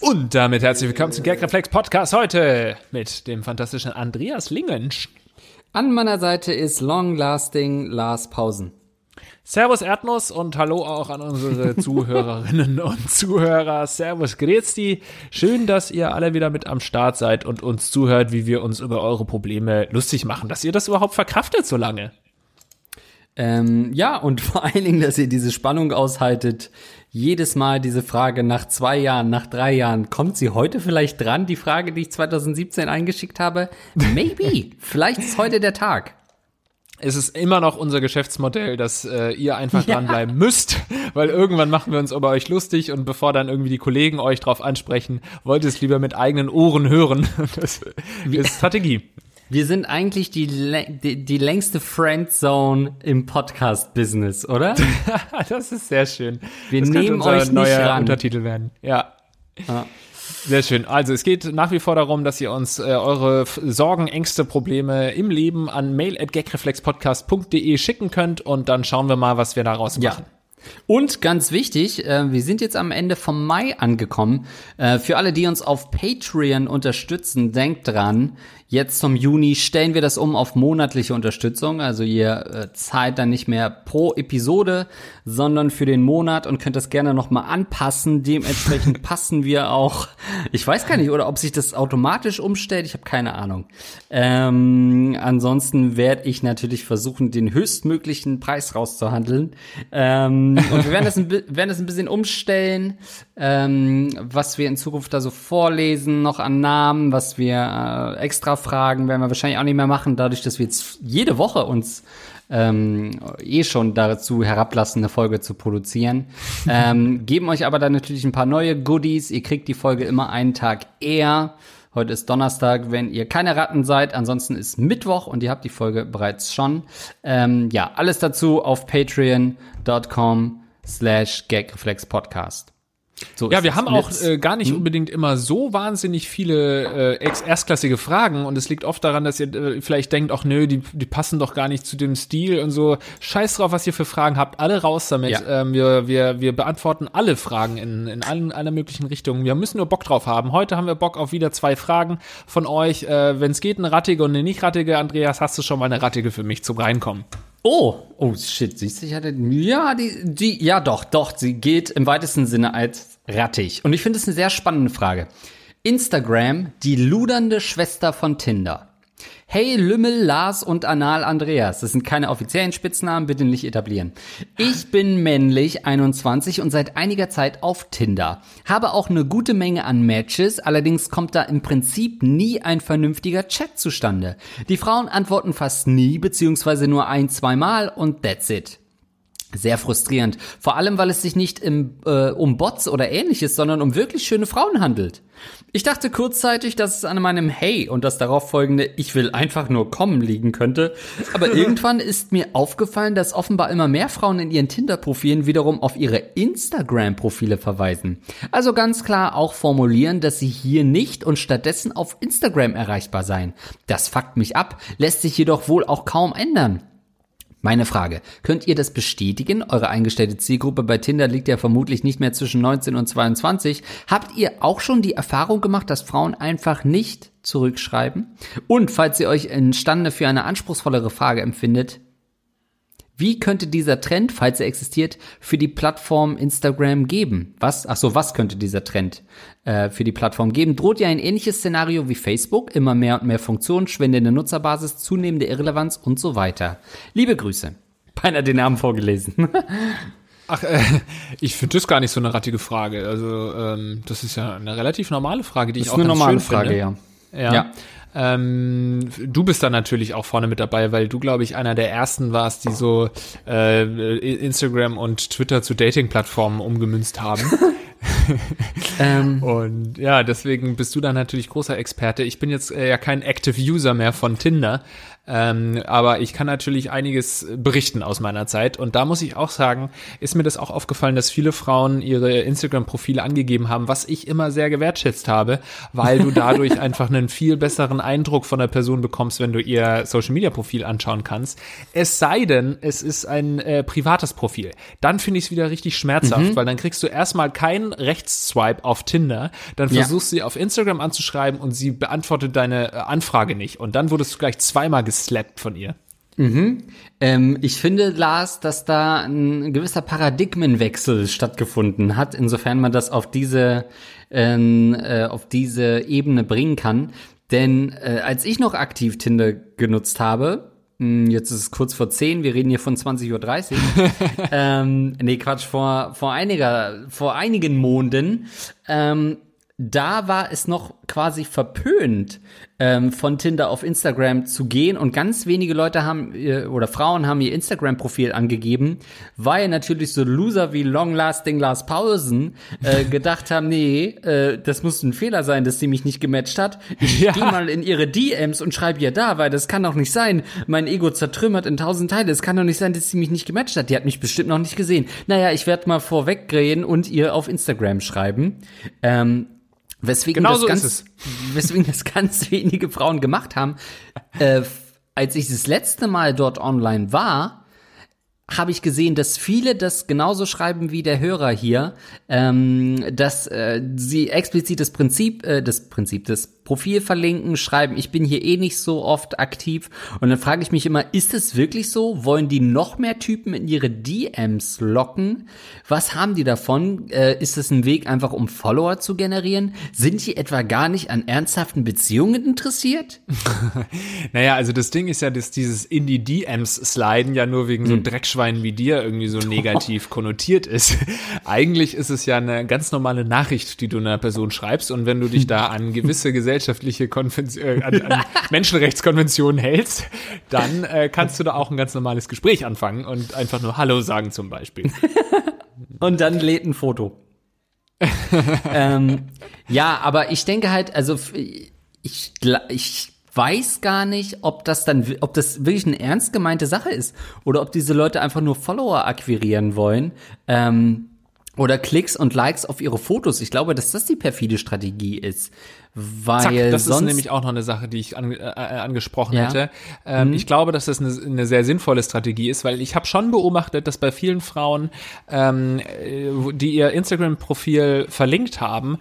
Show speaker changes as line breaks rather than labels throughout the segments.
Und damit herzlich willkommen zum Gagreflex Podcast heute mit dem fantastischen Andreas Lingensch.
An meiner Seite ist Long Lasting Lars Pausen.
Servus Erdnuss und hallo auch an unsere Zuhörerinnen und Zuhörer. Servus Grezi. Schön, dass ihr alle wieder mit am Start seid und uns zuhört, wie wir uns über eure Probleme lustig machen. Dass ihr das überhaupt verkraftet so lange.
Ähm, ja, und vor allen Dingen, dass ihr diese Spannung aushaltet. Jedes Mal diese Frage nach zwei Jahren, nach drei Jahren, kommt sie heute vielleicht dran? Die Frage, die ich 2017 eingeschickt habe? Maybe. vielleicht ist heute der Tag.
Es ist immer noch unser Geschäftsmodell, dass äh, ihr einfach ja. dranbleiben müsst, weil irgendwann machen wir uns über euch lustig und bevor dann irgendwie die Kollegen euch drauf ansprechen, wollt ihr es lieber mit eigenen Ohren hören. Das ist Strategie.
Wir sind eigentlich die, die, die längste Friendzone im Podcast-Business, oder?
das ist sehr schön.
Wir
das
nehmen euch nicht neuer ran.
Untertitel werden. Ja. ja. Sehr schön. Also es geht nach wie vor darum, dass ihr uns äh, eure Sorgen, Ängste, Probleme im Leben an mail@gagreflexpodcast.de schicken könnt und dann schauen wir mal, was wir daraus machen. Ja.
Und ganz wichtig, äh, wir sind jetzt am Ende vom Mai angekommen. Äh, für alle, die uns auf Patreon unterstützen, denkt dran, Jetzt zum Juni stellen wir das um auf monatliche Unterstützung. Also ihr äh, zahlt dann nicht mehr pro Episode, sondern für den Monat und könnt das gerne nochmal anpassen. Dementsprechend passen wir auch. Ich weiß gar nicht, oder ob sich das automatisch umstellt. Ich habe keine Ahnung. Ähm, ansonsten werde ich natürlich versuchen, den höchstmöglichen Preis rauszuhandeln. Ähm, und wir werden das, ein, werden das ein bisschen umstellen, ähm, was wir in Zukunft da so vorlesen, noch an Namen, was wir äh, extra Fragen werden wir wahrscheinlich auch nicht mehr machen, dadurch, dass wir jetzt jede Woche uns ähm, eh schon dazu herablassen, eine Folge zu produzieren. ähm, geben euch aber dann natürlich ein paar neue Goodies. Ihr kriegt die Folge immer einen Tag eher. Heute ist Donnerstag, wenn ihr keine Ratten seid. Ansonsten ist Mittwoch und ihr habt die Folge bereits schon. Ähm, ja, alles dazu auf patreon.com slash gagreflexpodcast.
So ja, wir haben auch äh, gar nicht hm? unbedingt immer so wahnsinnig viele äh, erstklassige Fragen und es liegt oft daran, dass ihr äh, vielleicht denkt, ach nö, die, die passen doch gar nicht zu dem Stil und so. Scheiß drauf, was ihr für Fragen habt, alle raus damit. Ja. Ähm, wir, wir, wir beantworten alle Fragen in, in allen aller möglichen Richtungen. Wir müssen nur Bock drauf haben. Heute haben wir Bock auf wieder zwei Fragen von euch. Äh, Wenn es geht, eine rattige und eine nicht rattige. Andreas, hast du schon mal eine rattige für mich zum Reinkommen?
Oh, oh shit, siehst du, ich hatte, ja, die, die, ja doch, doch, sie geht im weitesten Sinne als rattig. Und ich finde es eine sehr spannende Frage. Instagram, die ludernde Schwester von Tinder. Hey Lümmel, Lars und Anal Andreas. Das sind keine offiziellen Spitznamen, bitte nicht etablieren. Ich bin männlich, 21 und seit einiger Zeit auf Tinder. Habe auch eine gute Menge an Matches, allerdings kommt da im Prinzip nie ein vernünftiger Chat zustande. Die Frauen antworten fast nie, beziehungsweise nur ein, zweimal und that's it. Sehr frustrierend. Vor allem, weil es sich nicht im, äh, um Bots oder ähnliches, sondern um wirklich schöne Frauen handelt. Ich dachte kurzzeitig, dass es an meinem Hey und das darauf folgende Ich will einfach nur kommen liegen könnte. Aber irgendwann ist mir aufgefallen, dass offenbar immer mehr Frauen in ihren Tinder-Profilen wiederum auf ihre Instagram-Profile verweisen. Also ganz klar auch formulieren, dass sie hier nicht und stattdessen auf Instagram erreichbar seien. Das fuckt mich ab, lässt sich jedoch wohl auch kaum ändern. Meine Frage, könnt ihr das bestätigen? Eure eingestellte Zielgruppe bei Tinder liegt ja vermutlich nicht mehr zwischen 19 und 22. Habt ihr auch schon die Erfahrung gemacht, dass Frauen einfach nicht zurückschreiben? Und falls ihr euch imstande für eine anspruchsvollere Frage empfindet, wie könnte dieser Trend, falls er existiert, für die Plattform Instagram geben? Was? Ach so, was könnte dieser Trend äh, für die Plattform geben? Droht ja ein ähnliches Szenario wie Facebook, immer mehr und mehr Funktionen, schwindende Nutzerbasis, zunehmende Irrelevanz und so weiter. Liebe Grüße. Beinahe den Namen vorgelesen.
Ach, äh, ich finde das gar nicht so eine rattige Frage. Also ähm, das ist ja eine relativ normale Frage, die das ich auch ganz schön Frage, finde. Ja. Ja. ja. Ähm, du bist da natürlich auch vorne mit dabei, weil du, glaube ich, einer der ersten warst, die so äh, Instagram und Twitter zu Dating-Plattformen umgemünzt haben. ähm. Und ja, deswegen bist du da natürlich großer Experte. Ich bin jetzt äh, ja kein Active User mehr von Tinder. Ähm, aber ich kann natürlich einiges berichten aus meiner Zeit. Und da muss ich auch sagen, ist mir das auch aufgefallen, dass viele Frauen ihre Instagram-Profile angegeben haben, was ich immer sehr gewertschätzt habe, weil du dadurch einfach einen viel besseren Eindruck von der Person bekommst, wenn du ihr Social-Media-Profil anschauen kannst. Es sei denn, es ist ein äh, privates Profil. Dann finde ich es wieder richtig schmerzhaft, mhm. weil dann kriegst du erstmal keinen Rechtsswipe auf Tinder, dann versuchst du ja. sie auf Instagram anzuschreiben und sie beantwortet deine äh, Anfrage nicht. Und dann wurdest du gleich zweimal geslappt von ihr.
Mhm. Ähm, ich finde, Lars, dass da ein gewisser Paradigmenwechsel stattgefunden hat, insofern man das auf diese, ähm, äh, auf diese Ebene bringen kann. Denn äh, als ich noch aktiv Tinder genutzt habe, mh, hm, jetzt ist es kurz vor 10, wir reden hier von 20.30 Uhr. ähm, nee, Quatsch, vor, vor einiger, vor einigen Monden, ähm, da war es noch quasi verpönt, ähm, von Tinder auf Instagram zu gehen und ganz wenige Leute haben äh, oder Frauen haben ihr Instagram-Profil angegeben, weil natürlich so Loser wie Long Lasting Lars Pausen äh, gedacht haben, nee, äh, das muss ein Fehler sein, dass sie mich nicht gematcht hat. Ich ja. gehe mal in ihre DMs und schreibe ihr da, weil das kann doch nicht sein. Mein Ego zertrümmert in tausend Teile. Es kann doch nicht sein, dass sie mich nicht gematcht hat. Die hat mich bestimmt noch nicht gesehen. Naja, ich werde mal vorweggehen und ihr auf Instagram schreiben. Ähm, Weswegen,
genau
das
so
ganz, weswegen das ganz wenige Frauen gemacht haben. Äh, als ich das letzte Mal dort online war, habe ich gesehen, dass viele das genauso schreiben wie der Hörer hier, ähm, dass äh, sie explizit das Prinzip, äh, das Prinzip, das Profil verlinken, schreiben, ich bin hier eh nicht so oft aktiv. Und dann frage ich mich immer, ist es wirklich so? Wollen die noch mehr Typen in ihre DMs locken? Was haben die davon? Äh, ist es ein Weg, einfach um Follower zu generieren? Sind die etwa gar nicht an ernsthaften Beziehungen interessiert?
naja, also das Ding ist ja, dass dieses in die DMs sliden ja nur wegen so hm. Dreckschwein Dreckschwein wie dir irgendwie so negativ konnotiert ist. Eigentlich ist es ja eine ganz normale Nachricht, die du einer Person schreibst. Und wenn du dich da an gewisse gesellschaftliche Konvention, äh, an, an Menschenrechtskonventionen hältst, dann äh, kannst du da auch ein ganz normales Gespräch anfangen und einfach nur Hallo sagen zum Beispiel.
und dann lädt ein Foto. ähm, ja, aber ich denke halt, also ich, ich weiß gar nicht, ob das dann, ob das wirklich eine ernst gemeinte Sache ist oder ob diese Leute einfach nur Follower akquirieren wollen. Ähm, oder Klicks und Likes auf ihre Fotos. Ich glaube, dass das die perfide Strategie ist. Weil Zack,
das
sonst
ist nämlich auch noch eine Sache, die ich an, äh, äh, angesprochen ja. hätte. Ähm, mhm. Ich glaube, dass das eine, eine, sehr sinnvolle Strategie ist, weil ich habe schon beobachtet, dass bei vielen Frauen, ähm, äh, die ihr Instagram-Profil verlinkt haben,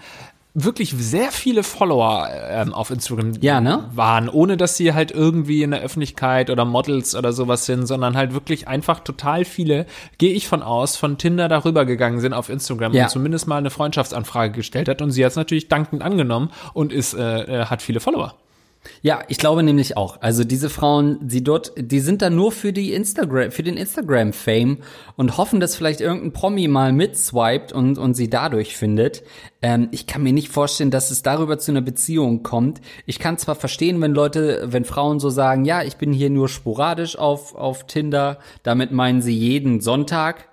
wirklich sehr viele Follower ähm, auf Instagram
ja, ne?
waren, ohne dass sie halt irgendwie in der Öffentlichkeit oder Models oder sowas sind, sondern halt wirklich einfach total viele, gehe ich von aus, von Tinder darüber gegangen sind auf Instagram ja. und zumindest mal eine Freundschaftsanfrage gestellt hat und sie hat es natürlich dankend angenommen und ist äh, äh hat viele Follower.
Ja, ich glaube nämlich auch. Also diese Frauen, die dort, die sind da nur für die Instagram, für den Instagram-Fame und hoffen, dass vielleicht irgendein Promi mal mitswiped und, und sie dadurch findet. Ähm, ich kann mir nicht vorstellen, dass es darüber zu einer Beziehung kommt. Ich kann zwar verstehen, wenn Leute, wenn Frauen so sagen, ja, ich bin hier nur sporadisch auf, auf Tinder, damit meinen sie jeden Sonntag,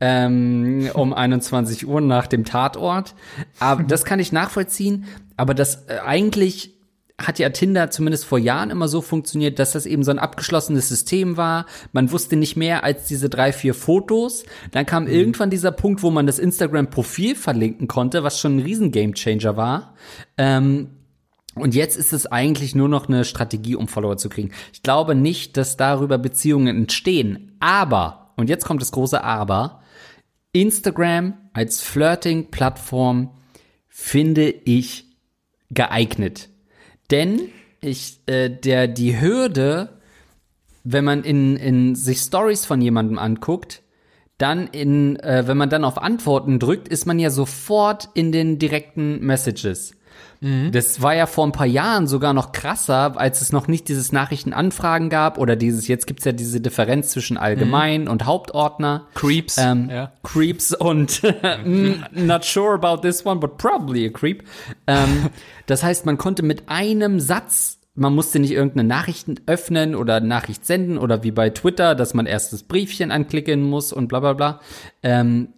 ähm, um 21 Uhr nach dem Tatort. Aber das kann ich nachvollziehen. Aber das äh, eigentlich hat ja Tinder zumindest vor Jahren immer so funktioniert, dass das eben so ein abgeschlossenes System war. Man wusste nicht mehr als diese drei, vier Fotos. Dann kam mhm. irgendwann dieser Punkt, wo man das Instagram-Profil verlinken konnte, was schon ein riesen Gamechanger war. Ähm, und jetzt ist es eigentlich nur noch eine Strategie, um Follower zu kriegen. Ich glaube nicht, dass darüber Beziehungen entstehen. Aber, und jetzt kommt das große Aber, Instagram als Flirting-Plattform finde ich geeignet. Denn ich, äh, der, die Hürde, wenn man in, in sich Stories von jemandem anguckt, dann in, äh, wenn man dann auf Antworten drückt, ist man ja sofort in den direkten Messages. Mhm. Das war ja vor ein paar Jahren sogar noch krasser, als es noch nicht dieses Nachrichtenanfragen gab oder dieses, jetzt gibt's ja diese Differenz zwischen allgemein mhm. und Hauptordner.
Creeps.
Ähm, ja. Creeps und not sure about this one, but probably a creep. Ähm, das heißt, man konnte mit einem Satz man musste nicht irgendeine Nachricht öffnen oder Nachricht senden oder wie bei Twitter, dass man erst das Briefchen anklicken muss und bla bla bla. Ähm,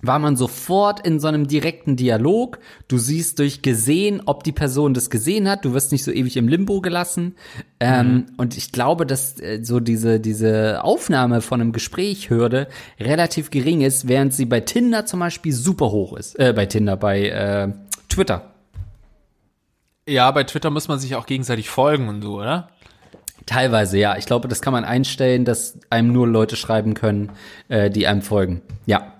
war man sofort in so einem direkten Dialog. Du siehst durch gesehen, ob die Person das gesehen hat. Du wirst nicht so ewig im Limbo gelassen. Ähm, mhm. Und ich glaube, dass äh, so diese, diese Aufnahme von einem Gespräch Hürde relativ gering ist, während sie bei Tinder zum Beispiel super hoch ist. Äh, bei Tinder, bei äh, Twitter.
Ja, bei Twitter muss man sich auch gegenseitig folgen und so, oder?
Teilweise, ja. Ich glaube, das kann man einstellen, dass einem nur Leute schreiben können, äh, die einem folgen. Ja.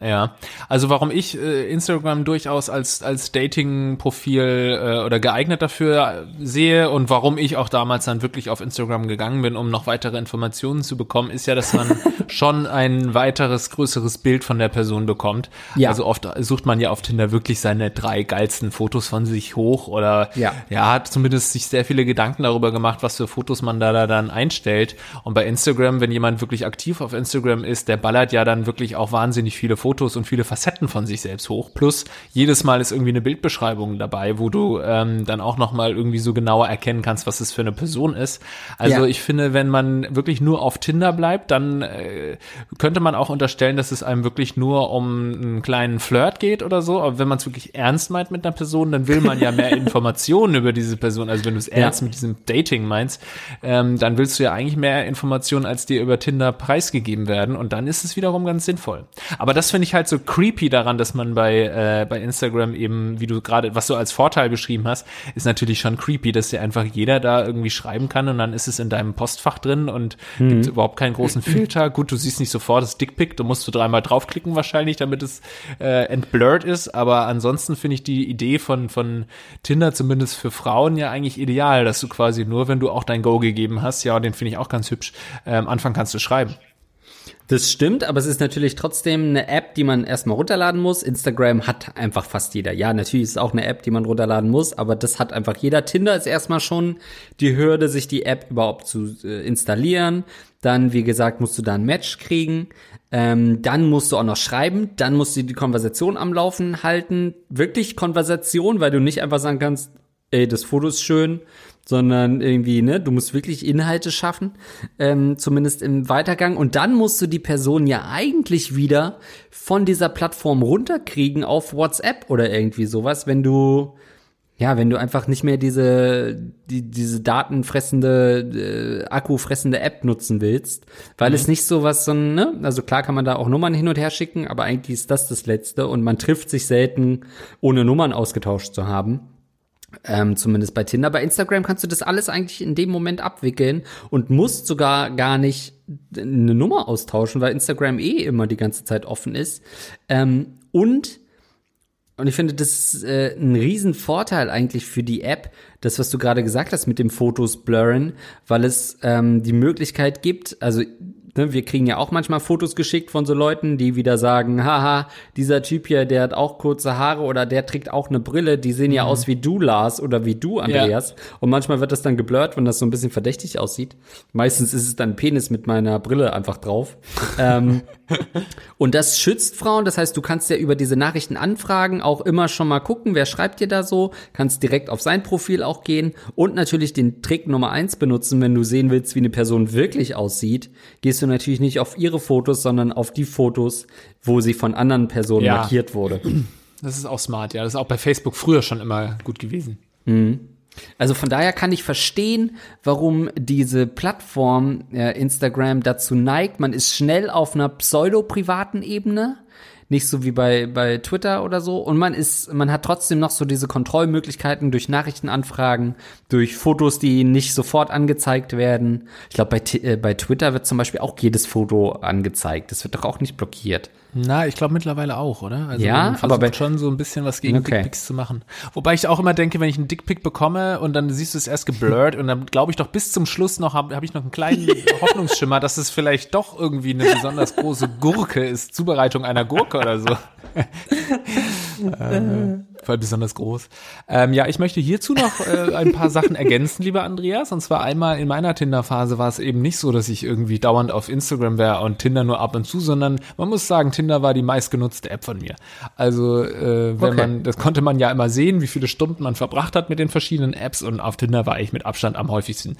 Ja, also warum ich äh, Instagram durchaus als als Dating-Profil äh, oder geeignet dafür sehe und warum ich auch damals dann wirklich auf Instagram gegangen bin, um noch weitere Informationen zu bekommen, ist ja, dass man schon ein weiteres, größeres Bild von der Person bekommt. Ja. Also oft sucht man ja auf Tinder wirklich seine drei geilsten Fotos von sich hoch oder ja, ja hat zumindest sich sehr viele Gedanken darüber gemacht, was für Fotos man da, da dann einstellt. Und bei Instagram, wenn jemand wirklich aktiv auf Instagram ist, der ballert ja dann wirklich auch wahnsinnig viele Fotos Fotos und viele Facetten von sich selbst hoch. Plus jedes Mal ist irgendwie eine Bildbeschreibung dabei, wo du ähm, dann auch noch mal irgendwie so genauer erkennen kannst, was es für eine Person ist. Also ja. ich finde, wenn man wirklich nur auf Tinder bleibt, dann äh, könnte man auch unterstellen, dass es einem wirklich nur um einen kleinen Flirt geht oder so. Aber wenn man es wirklich ernst meint mit einer Person, dann will man ja mehr Informationen über diese Person. Also wenn du es ernst ja. mit diesem Dating meinst, ähm, dann willst du ja eigentlich mehr Informationen, als dir über Tinder preisgegeben werden. Und dann ist es wiederum ganz sinnvoll. Aber das finde ich halt so creepy daran, dass man bei, äh, bei Instagram eben, wie du gerade, was du als Vorteil beschrieben hast, ist natürlich schon creepy, dass dir einfach jeder da irgendwie schreiben kann und dann ist es in deinem Postfach drin und mhm. gibt überhaupt keinen großen Filter. Gut, du siehst nicht sofort das Dickpick, du musst du dreimal draufklicken wahrscheinlich, damit es äh, entblurred ist, aber ansonsten finde ich die Idee von, von Tinder zumindest für Frauen ja eigentlich ideal, dass du quasi nur, wenn du auch dein Go gegeben hast, ja, den finde ich auch ganz hübsch, äh, am Anfang kannst du schreiben.
Das stimmt, aber es ist natürlich trotzdem eine App, die man erstmal runterladen muss. Instagram hat einfach fast jeder. Ja, natürlich ist es auch eine App, die man runterladen muss, aber das hat einfach jeder. Tinder ist erstmal schon die Hürde, sich die App überhaupt zu äh, installieren. Dann, wie gesagt, musst du da ein Match kriegen. Ähm, dann musst du auch noch schreiben. Dann musst du die Konversation am Laufen halten. Wirklich Konversation, weil du nicht einfach sagen kannst, ey, das Foto ist schön, sondern irgendwie, ne, du musst wirklich Inhalte schaffen, ähm, zumindest im Weitergang. Und dann musst du die Person ja eigentlich wieder von dieser Plattform runterkriegen auf WhatsApp oder irgendwie sowas, wenn du ja, wenn du einfach nicht mehr diese, die, diese datenfressende, äh, akkufressende App nutzen willst, weil mhm. es nicht so was so, ne, also klar kann man da auch Nummern hin und her schicken, aber eigentlich ist das das Letzte und man trifft sich selten, ohne Nummern ausgetauscht zu haben. Ähm, zumindest bei Tinder. Bei Instagram kannst du das alles eigentlich in dem Moment abwickeln und musst sogar gar nicht eine Nummer austauschen, weil Instagram eh immer die ganze Zeit offen ist. Ähm, und und ich finde, das ist äh, ein Riesenvorteil eigentlich für die App, das, was du gerade gesagt hast mit dem Fotos blurren, weil es ähm, die Möglichkeit gibt, also Ne, wir kriegen ja auch manchmal Fotos geschickt von so Leuten, die wieder sagen, haha, dieser Typ hier, der hat auch kurze Haare oder der trägt auch eine Brille, die sehen ja mhm. aus wie du, Lars, oder wie du, Andreas. Ja. Und manchmal wird das dann geblurrt, wenn das so ein bisschen verdächtig aussieht. Meistens ist es dann Penis mit meiner Brille einfach drauf. ähm, und das schützt Frauen, das heißt, du kannst ja über diese Nachrichten anfragen, auch immer schon mal gucken, wer schreibt dir da so, kannst direkt auf sein Profil auch gehen und natürlich den Trick Nummer eins benutzen, wenn du sehen willst, wie eine Person wirklich aussieht, gehst du natürlich nicht auf ihre Fotos, sondern auf die Fotos, wo sie von anderen Personen ja. markiert wurde.
Das ist auch smart, ja. Das ist auch bei Facebook früher schon immer gut gewesen.
Mhm. Also von daher kann ich verstehen, warum diese Plattform äh, Instagram dazu neigt. Man ist schnell auf einer pseudo-privaten Ebene nicht so wie bei, bei Twitter oder so. Und man ist, man hat trotzdem noch so diese Kontrollmöglichkeiten durch Nachrichtenanfragen, durch Fotos, die nicht sofort angezeigt werden. Ich glaube, bei, äh, bei Twitter wird zum Beispiel auch jedes Foto angezeigt. Das wird doch auch nicht blockiert.
Na, ich glaube mittlerweile auch, oder?
Also ja, aber bei
schon so ein bisschen was gegen okay. Dickpics zu machen. Wobei ich auch immer denke, wenn ich einen Dickpick bekomme und dann siehst du es erst geblurrt und dann glaube ich doch bis zum Schluss noch habe hab ich noch einen kleinen Hoffnungsschimmer, dass es vielleicht doch irgendwie eine besonders große Gurke ist, Zubereitung einer Gurke oder so. äh, weil besonders groß. Ähm, ja, ich möchte hierzu noch äh, ein paar Sachen ergänzen, lieber Andreas. Und zwar einmal in meiner Tinder-Phase war es eben nicht so, dass ich irgendwie dauernd auf Instagram wäre und Tinder nur ab und zu, sondern man muss sagen, Tinder war die meistgenutzte App von mir. Also äh, wenn okay. man, das konnte man ja immer sehen, wie viele Stunden man verbracht hat mit den verschiedenen Apps und auf Tinder war ich mit Abstand am häufigsten.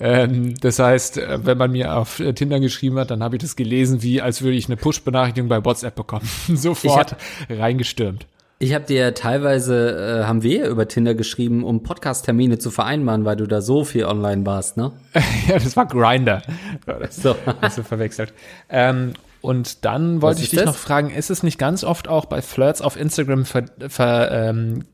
Ähm, das heißt, äh, wenn man mir auf äh, Tinder geschrieben hat, dann habe ich das gelesen, wie als würde ich eine Push-Benachrichtigung bei WhatsApp bekommen. Sofort reingestürmt.
Ich habe dir teilweise, äh, haben wir über Tinder geschrieben, um Podcast-Termine zu vereinbaren, weil du da so viel online warst, ne?
ja, das war Grinder. So. Hast du verwechselt. Ähm, und dann wollte ich dich das? noch fragen, ist es nicht ganz oft auch bei Flirts auf Instagram vergebene ver, ähm,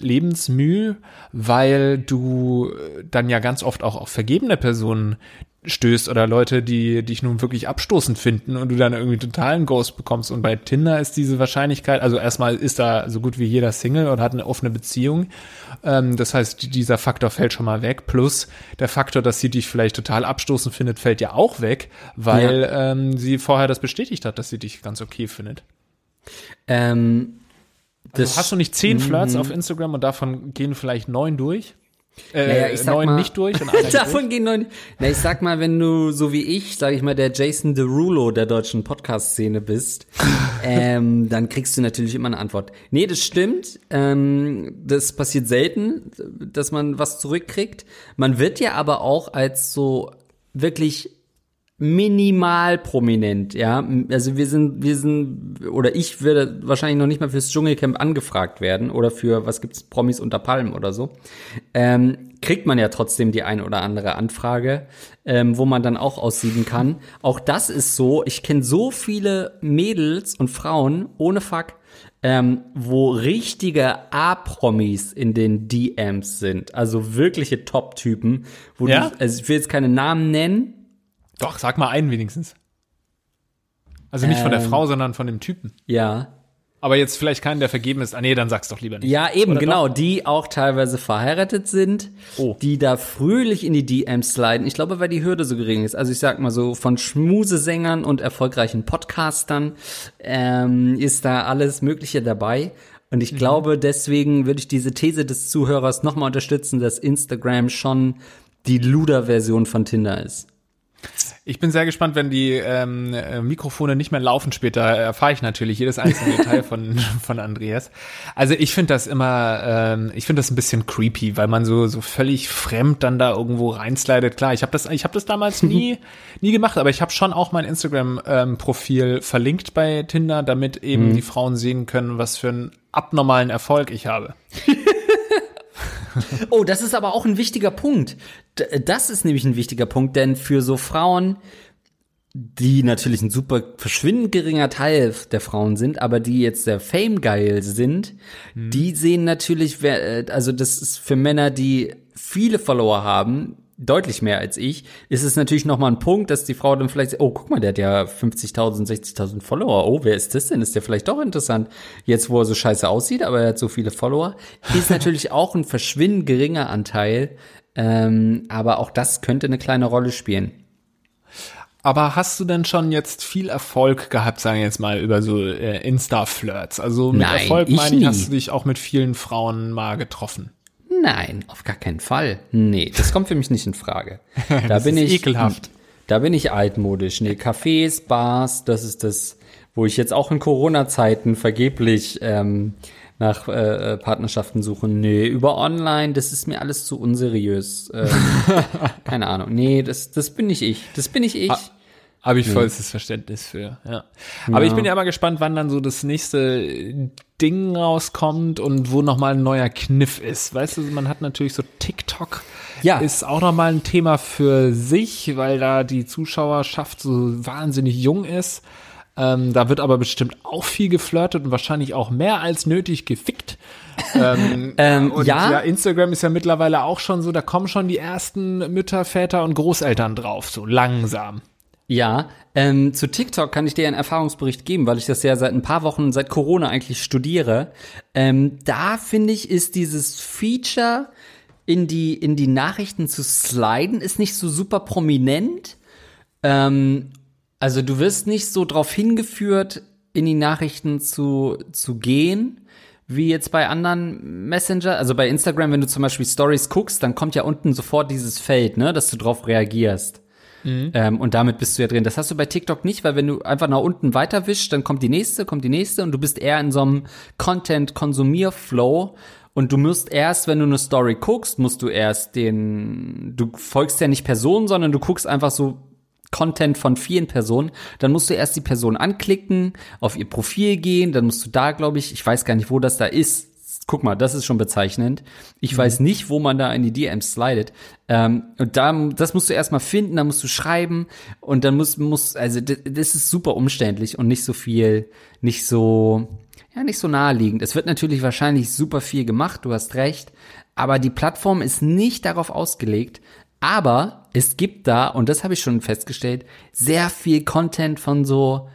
Lebensmühe, weil du dann ja ganz oft auch auf vergebene Personen stößt oder Leute, die dich nun wirklich abstoßend finden und du dann irgendwie totalen Ghost bekommst. Und bei Tinder ist diese Wahrscheinlichkeit, also erstmal ist da so gut wie jeder Single und hat eine offene Beziehung. Ähm, das heißt, dieser Faktor fällt schon mal weg. Plus der Faktor, dass sie dich vielleicht total abstoßend findet, fällt ja auch weg, weil ja. ähm, sie vorher das bestätigt hat, dass sie dich ganz okay findet. Ähm, also hast du nicht zehn Flirts auf Instagram und davon gehen vielleicht neun durch?
Äh, naja, ich sag neun mal, nicht durch und davon durch. gehen neun. Na, ich sag mal, wenn du so wie ich, sag ich mal, der Jason Derulo der deutschen Podcast-Szene bist, ähm, dann kriegst du natürlich immer eine Antwort. Nee, das stimmt. Ähm, das passiert selten, dass man was zurückkriegt. Man wird ja aber auch als so wirklich minimal prominent, ja. Also wir sind, wir sind, oder ich würde wahrscheinlich noch nicht mal fürs Dschungelcamp angefragt werden oder für, was gibt's, Promis unter Palmen oder so. Ähm, kriegt man ja trotzdem die eine oder andere Anfrage, ähm, wo man dann auch aussieben kann. Auch das ist so, ich kenne so viele Mädels und Frauen, ohne Fuck, ähm, wo richtige A-Promis in den DMs sind. Also wirkliche Top-Typen, wo ja? du, also ich will jetzt keine Namen nennen,
doch, sag mal einen wenigstens. Also nicht ähm, von der ähm, Frau, sondern von dem Typen.
Ja.
Aber jetzt vielleicht keinen, der vergeben ist. Ah nee, dann sag's doch lieber nicht.
Ja, eben, Oder genau. Doch? Die auch teilweise verheiratet sind, oh. die da fröhlich in die DMs sliden. Ich glaube, weil die Hürde so gering ist. Also ich sag mal so, von Schmusesängern und erfolgreichen Podcastern ähm, ist da alles Mögliche dabei. Und ich mhm. glaube, deswegen würde ich diese These des Zuhörers nochmal unterstützen, dass Instagram schon die Luder-Version von Tinder ist.
Ich bin sehr gespannt, wenn die ähm, äh, Mikrofone nicht mehr laufen später, erfahre ich natürlich jedes einzelne Detail von, von Andreas. Also ich finde das immer, ähm, ich finde das ein bisschen creepy, weil man so, so völlig fremd dann da irgendwo reinslidet. Klar, ich habe das, ich habe das damals nie, nie gemacht, aber ich habe schon auch mein Instagram-Profil ähm, verlinkt bei Tinder, damit eben mhm. die Frauen sehen können, was für einen abnormalen Erfolg ich habe.
oh, das ist aber auch ein wichtiger Punkt. Das ist nämlich ein wichtiger Punkt, denn für so Frauen, die natürlich ein super verschwindend geringer Teil der Frauen sind, aber die jetzt sehr Fame-geil sind, hm. die sehen natürlich, also das ist für Männer, die viele Follower haben, deutlich mehr als ich, ist es natürlich nochmal ein Punkt, dass die Frau dann vielleicht, oh, guck mal, der hat ja 50.000, 60.000 Follower. Oh, wer ist das denn? Ist der vielleicht doch interessant? Jetzt, wo er so scheiße aussieht, aber er hat so viele Follower. Ist natürlich auch ein verschwindend geringer Anteil. Ähm, aber auch das könnte eine kleine Rolle spielen.
Aber hast du denn schon jetzt viel Erfolg gehabt, sagen wir jetzt mal, über so äh, Insta-Flirts? Also mit Nein, Erfolg meine ich, hast du dich auch mit vielen Frauen mal getroffen?
Nein, auf gar keinen Fall. Nee, das kommt für mich nicht in Frage. Da bin ich
ekelhaft.
Da bin ich altmodisch. Nee, Cafés, Bars, das ist das, wo ich jetzt auch in Corona-Zeiten vergeblich ähm, nach äh, äh Partnerschaften suche. Nee, über online, das ist mir alles zu unseriös. Ähm, keine Ahnung. Nee, das, das bin nicht ich. Das bin nicht ich.
Habe ich vollstes Verständnis für, ja. Aber ja. ich bin ja immer gespannt, wann dann so das nächste Ding rauskommt und wo nochmal ein neuer Kniff ist. Weißt du, man hat natürlich so TikTok. Ja. Ist auch nochmal ein Thema für sich, weil da die Zuschauerschaft so wahnsinnig jung ist. Ähm, da wird aber bestimmt auch viel geflirtet und wahrscheinlich auch mehr als nötig gefickt. ähm, ähm, und ja. ja, Instagram ist ja mittlerweile auch schon so, da kommen schon die ersten Mütter, Väter und Großeltern drauf, so langsam.
Ja, ähm, zu TikTok kann ich dir einen Erfahrungsbericht geben, weil ich das ja seit ein paar Wochen, seit Corona eigentlich studiere. Ähm, da finde ich, ist dieses Feature in die, in die Nachrichten zu sliden, ist nicht so super prominent. Ähm, also du wirst nicht so drauf hingeführt, in die Nachrichten zu, zu gehen, wie jetzt bei anderen Messenger. Also bei Instagram, wenn du zum Beispiel Stories guckst, dann kommt ja unten sofort dieses Feld, ne, dass du drauf reagierst. Mhm. Ähm, und damit bist du ja drin. Das hast du bei TikTok nicht, weil wenn du einfach nach unten weiter wischst, dann kommt die nächste, kommt die nächste und du bist eher in so einem Content-Konsumier-Flow. Und du musst erst, wenn du eine Story guckst, musst du erst den, du folgst ja nicht Personen, sondern du guckst einfach so Content von vielen Personen, dann musst du erst die Person anklicken, auf ihr Profil gehen, dann musst du da, glaube ich, ich weiß gar nicht, wo das da ist. Guck mal, das ist schon bezeichnend. Ich mhm. weiß nicht, wo man da in die DMs slidet. Ähm, und da, das musst du erstmal finden, dann musst du schreiben und dann muss, muss, also das ist super umständlich und nicht so viel, nicht so, ja, nicht so naheliegend. Es wird natürlich wahrscheinlich super viel gemacht, du hast recht, aber die Plattform ist nicht darauf ausgelegt, aber es gibt da, und das habe ich schon festgestellt, sehr viel Content von so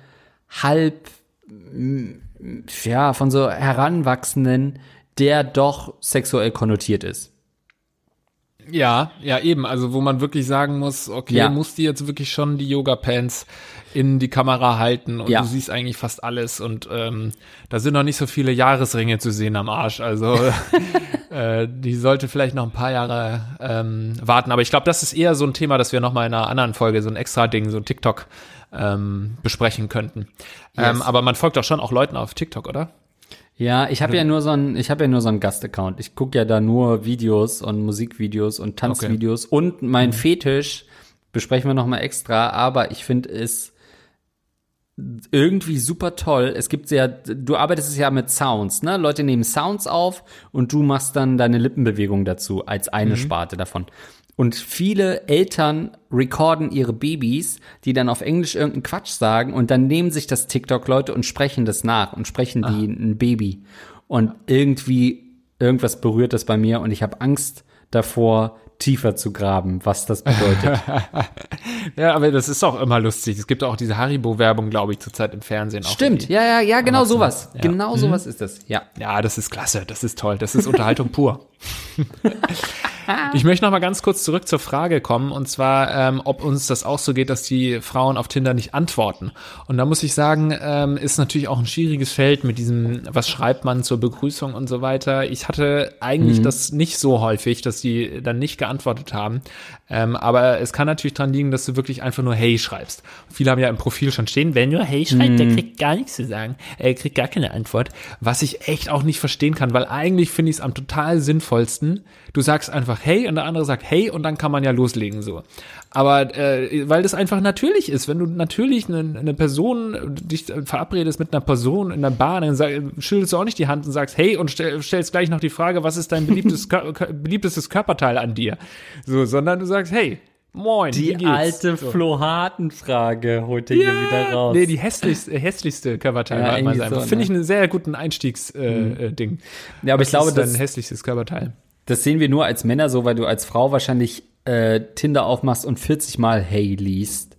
halb, ja, von so Heranwachsenden, der doch sexuell konnotiert ist.
Ja, ja, eben. Also, wo man wirklich sagen muss, okay, ja. muss die jetzt wirklich schon die Yoga-Pants in die Kamera halten und ja. du siehst eigentlich fast alles und ähm, da sind noch nicht so viele Jahresringe zu sehen am Arsch. Also äh, die sollte vielleicht noch ein paar Jahre ähm, warten. Aber ich glaube, das ist eher so ein Thema, das wir noch mal in einer anderen Folge, so ein extra Ding, so TikTok ähm, besprechen könnten. Yes. Ähm, aber man folgt doch schon auch Leuten auf TikTok, oder?
Ja, ich habe ja nur so ein, ich habe ja nur so ein Gastaccount. Ich gucke ja da nur Videos und Musikvideos und Tanzvideos okay. und mein mhm. Fetisch besprechen wir noch mal extra. Aber ich finde es irgendwie super toll. Es gibt ja, du arbeitest es ja mit Sounds, ne? Leute nehmen Sounds auf und du machst dann deine Lippenbewegung dazu als eine mhm. Sparte davon. Und viele Eltern recorden ihre Babys, die dann auf Englisch irgendeinen Quatsch sagen und dann nehmen sich das TikTok-Leute und sprechen das nach und sprechen wie ein Baby. Und irgendwie, irgendwas berührt das bei mir und ich habe Angst davor, tiefer zu graben, was das bedeutet.
ja, aber das ist auch immer lustig. Es gibt auch diese Haribo-Werbung, glaube ich, zurzeit im Fernsehen.
Stimmt, ja, ja, ja, genau sowas. Ja. Genau mhm. sowas ist das, ja.
Ja, das ist klasse, das ist toll, das ist Unterhaltung pur. ich möchte noch mal ganz kurz zurück zur Frage kommen und zwar, ähm, ob uns das auch so geht, dass die Frauen auf Tinder nicht antworten. Und da muss ich sagen, ähm, ist natürlich auch ein schwieriges Feld mit diesem, was schreibt man zur Begrüßung und so weiter. Ich hatte eigentlich mhm. das nicht so häufig, dass die dann nicht geantwortet haben. Ähm, aber es kann natürlich dran liegen, dass du wirklich einfach nur Hey schreibst. Viele haben ja im Profil schon stehen, wer nur Hey schreibt, mhm. der kriegt gar nichts zu sagen. Er kriegt gar keine Antwort. Was ich echt auch nicht verstehen kann, weil eigentlich finde ich es am total sinnvollsten, Du sagst einfach hey und der andere sagt hey und dann kann man ja loslegen so. Aber äh, weil das einfach natürlich ist, wenn du natürlich eine, eine Person dich verabredest mit einer Person in der Bahn, dann schüttelst du auch nicht die Hand und sagst hey und stell, stellst gleich noch die Frage, was ist dein beliebtes, beliebtestes Körperteil an dir? So, sondern du sagst hey, Moin.
Die alte so. Flo-Harten-Frage holt ihr hier wieder raus.
Nee, die hässlichste, hässlichste Körperteil ja, mal sein. So, Finde ne? ich einen sehr guten Einstiegsding. Äh, mhm. Äh,
ja, aber ich glaube,
ist dein hässlichstes Körperteil
das sehen wir nur als Männer so, weil du als Frau wahrscheinlich äh, Tinder aufmachst und 40 Mal Hey liest.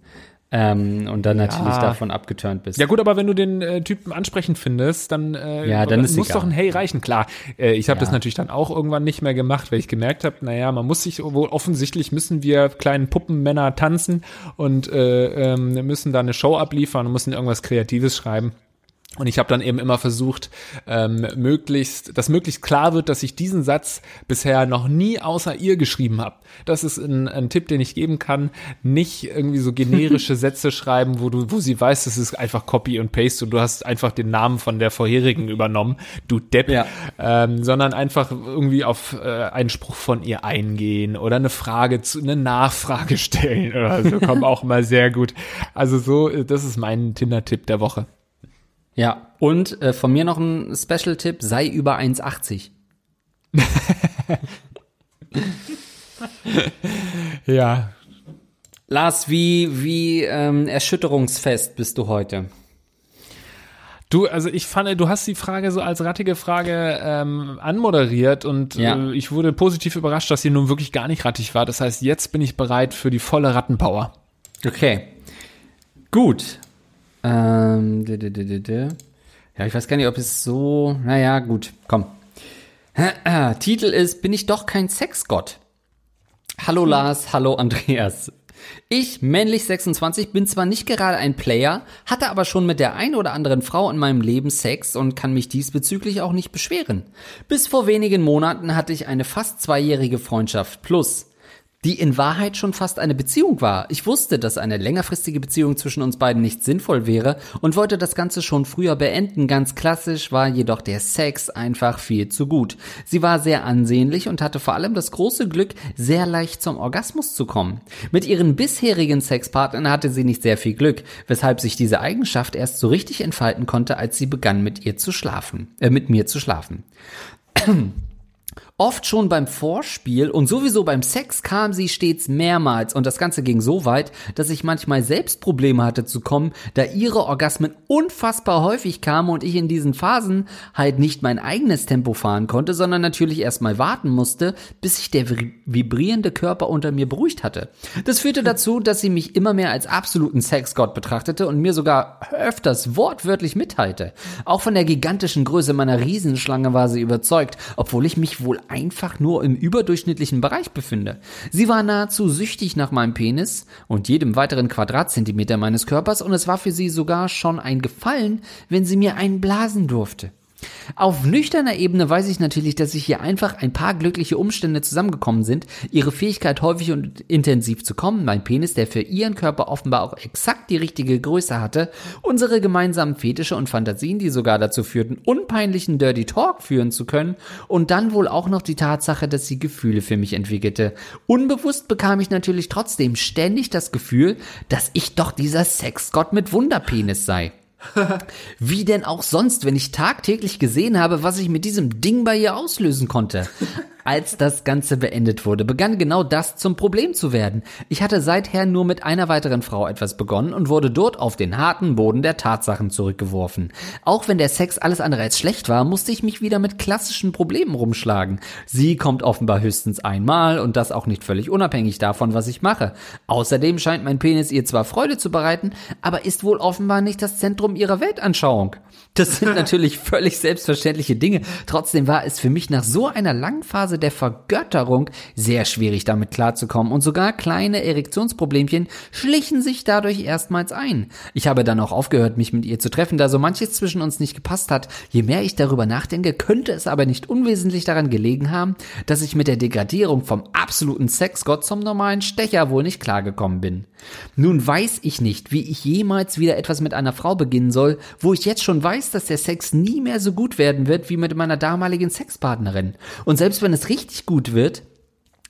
Ähm, und dann natürlich ja. davon abgeturnt bist.
Ja gut, aber wenn du den äh, Typen ansprechend findest, dann, äh,
ja, dann ist
muss egal. doch ein Hey reichen. Klar, äh, ich habe ja. das natürlich dann auch irgendwann nicht mehr gemacht, weil ich gemerkt habe, naja, man muss sich wohl offensichtlich müssen wir kleinen Puppenmänner tanzen und äh, ähm, müssen da eine Show abliefern und müssen irgendwas Kreatives schreiben. Und ich habe dann eben immer versucht, ähm, möglichst, dass möglichst klar wird, dass ich diesen Satz bisher noch nie außer ihr geschrieben habe. Das ist ein, ein Tipp, den ich geben kann. Nicht irgendwie so generische Sätze schreiben, wo du, wo sie weiß, das ist einfach Copy und Paste und du hast einfach den Namen von der vorherigen übernommen, du Depp, ja. ähm, sondern einfach irgendwie auf äh, einen Spruch von ihr eingehen oder eine Frage zu, eine Nachfrage stellen oder so, kommt auch mal sehr gut. Also so, das ist mein Tinder-Tipp der Woche.
Ja, und äh, von mir noch ein Special-Tipp, sei über 1,80.
ja.
Lars, wie, wie ähm, erschütterungsfest bist du heute?
Du, also ich fand, du hast die Frage so als rattige Frage ähm, anmoderiert und ja. äh, ich wurde positiv überrascht, dass sie nun wirklich gar nicht rattig war. Das heißt, jetzt bin ich bereit für die volle Rattenpower.
Okay. Gut. Ähm, ja, ich weiß gar nicht, ob es so. Naja, gut, komm. Titel ist Bin ich doch kein Sexgott? Hallo hm. Lars, hallo Andreas. Ich, männlich 26, bin zwar nicht gerade ein Player, hatte aber schon mit der ein oder anderen Frau in meinem Leben Sex und kann mich diesbezüglich auch nicht beschweren. Bis vor wenigen Monaten hatte ich eine fast zweijährige Freundschaft plus die in Wahrheit schon fast eine Beziehung war. Ich wusste, dass eine längerfristige Beziehung zwischen uns beiden nicht sinnvoll wäre und wollte das Ganze schon früher beenden. Ganz klassisch war jedoch der Sex einfach viel zu gut. Sie war sehr ansehnlich und hatte vor allem das große Glück, sehr leicht zum Orgasmus zu kommen. Mit ihren bisherigen Sexpartnern hatte sie nicht sehr viel Glück, weshalb sich diese Eigenschaft erst so richtig entfalten konnte, als sie begann mit ihr zu schlafen, äh, mit mir zu schlafen. Oft schon beim Vorspiel und sowieso beim Sex kam sie stets mehrmals und das Ganze ging so weit, dass ich manchmal selbst Probleme hatte zu kommen, da ihre Orgasmen unfassbar häufig kamen und ich in diesen Phasen halt nicht mein eigenes Tempo fahren konnte, sondern natürlich erstmal warten musste, bis sich der vibrierende Körper unter mir beruhigt hatte. Das führte dazu, dass sie mich immer mehr als absoluten Sexgott betrachtete und mir sogar öfters wortwörtlich mitteilte. Auch von der gigantischen Größe meiner Riesenschlange war sie überzeugt, obwohl ich mich wohl einfach nur im überdurchschnittlichen Bereich befinde. Sie war nahezu süchtig nach meinem Penis und jedem weiteren Quadratzentimeter meines Körpers und es war für sie sogar schon ein Gefallen, wenn sie mir einen blasen durfte. Auf nüchterner Ebene weiß ich natürlich, dass sich hier einfach ein paar glückliche Umstände zusammengekommen sind, ihre Fähigkeit häufig und intensiv zu kommen, mein Penis, der für ihren Körper offenbar auch exakt die richtige Größe hatte, unsere gemeinsamen Fetische und Fantasien, die sogar dazu führten, unpeinlichen Dirty Talk führen zu können und dann wohl auch noch die Tatsache, dass sie Gefühle für mich entwickelte. Unbewusst bekam ich natürlich trotzdem ständig das Gefühl, dass ich doch dieser Sexgott mit Wunderpenis sei. Wie denn auch sonst, wenn ich tagtäglich gesehen habe, was ich mit diesem Ding bei ihr auslösen konnte. Als das Ganze beendet wurde, begann genau das zum Problem zu werden. Ich hatte seither nur mit einer weiteren Frau etwas begonnen und wurde dort auf den harten Boden der Tatsachen zurückgeworfen. Auch wenn der Sex alles andere als schlecht war, musste ich mich wieder mit klassischen Problemen rumschlagen. Sie kommt offenbar höchstens einmal und das auch nicht völlig unabhängig davon, was ich mache. Außerdem scheint mein Penis ihr zwar Freude zu bereiten, aber ist wohl offenbar nicht das Zentrum ihrer Weltanschauung. Das sind natürlich völlig selbstverständliche Dinge. Trotzdem war es für mich nach so einer langen Phase der Vergötterung sehr schwierig damit klarzukommen und sogar kleine Erektionsproblemchen schlichen sich dadurch erstmals ein. Ich habe dann auch aufgehört, mich mit ihr zu treffen, da so manches zwischen uns nicht gepasst hat. Je mehr ich darüber nachdenke, könnte es aber nicht unwesentlich daran gelegen haben, dass ich mit der Degradierung vom absoluten Sexgott zum normalen Stecher wohl nicht klargekommen bin. Nun weiß ich nicht, wie ich jemals wieder etwas mit einer Frau beginnen soll, wo ich jetzt schon weiß, dass der Sex nie mehr so gut werden wird wie mit meiner damaligen Sexpartnerin. Und selbst wenn es richtig gut wird,